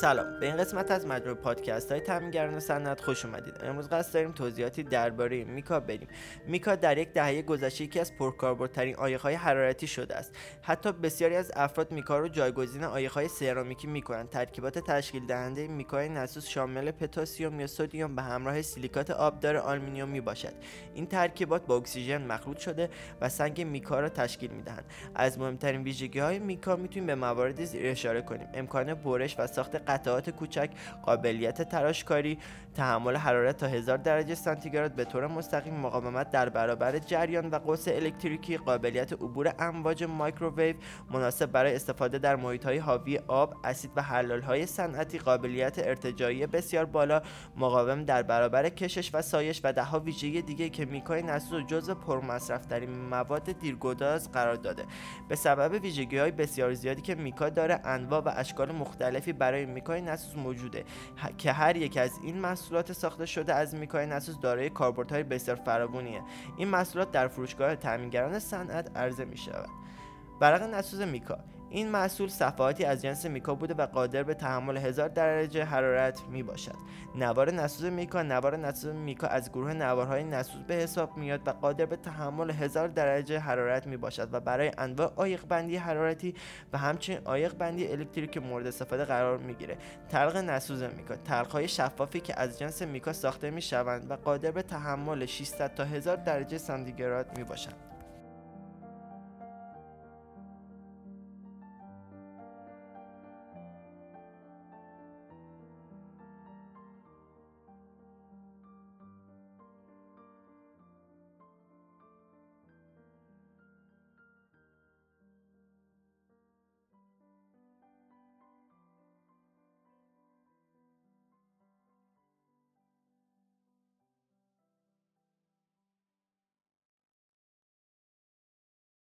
سلام. به این قسمت از مجموعه پادکست های تامینگران صنعت خوش اومدید. امروز قصد داریم توضیحاتی درباره میکا بدیم. میکا در یک دهه گذشته یکی از پرکاربردترین های حرارتی شده است. حتی بسیاری از افراد میکا رو جایگزین های سرامیکی می‌کنند. ترکیبات تشکیل دهنده میکای نسوز شامل پتاسیم یا سدیم به همراه سیلیکات آبدار آلومینیوم می باشد این ترکیبات با اکسیژن مخلوط شده و سنگ میکا را تشکیل می‌دهند. از مهمترین ویژگی های میکا می‌تونیم به موارد زیر اشاره کنیم. امکان برش و ساخت قطعات کوچک قابلیت تراشکاری تحمل حرارت تا 1000 درجه سانتیگراد به طور مستقیم مقاومت در برابر جریان و قوس الکتریکی قابلیت عبور امواج مایکروویو مناسب برای استفاده در محیط های حاوی آب اسید و حلال های صنعتی قابلیت ارتجاعی بسیار بالا مقاوم در برابر کشش و سایش و دهها ویژگی دیگه که میکای نسوز جزو پرمصرفترین مواد دیرگداز قرار داده. به سبب ویژگی های بسیار زیادی که میکا داره انواع و اشکال مختلفی برای میکای نسوس موجوده. که هر یک از این محصولات ساخته شده از میکای نسوس دارای کاربردهای بسیار فراوونیه این محصولات در فروشگاه تامینگران صنعت عرضه می شود نسوز میکا. این محصول صفحاتی از جنس میکا بوده و قادر به تحمل هزار درجه حرارت می باشد نوار نسوز میکا نوار نسوز میکا از گروه نوارهای نسوز به حساب میاد و قادر به تحمل هزار درجه حرارت می باشد و برای انواع آیق بندی حرارتی و همچنین آیق بندی الکتریک مورد استفاده قرار می‌گیره. تلق نسوز میکا. تلق های شفافی که از جنس میکا ساخته می شوند و قادر به تحمل 600 تا 1000 درجه سانتیگراد می باشند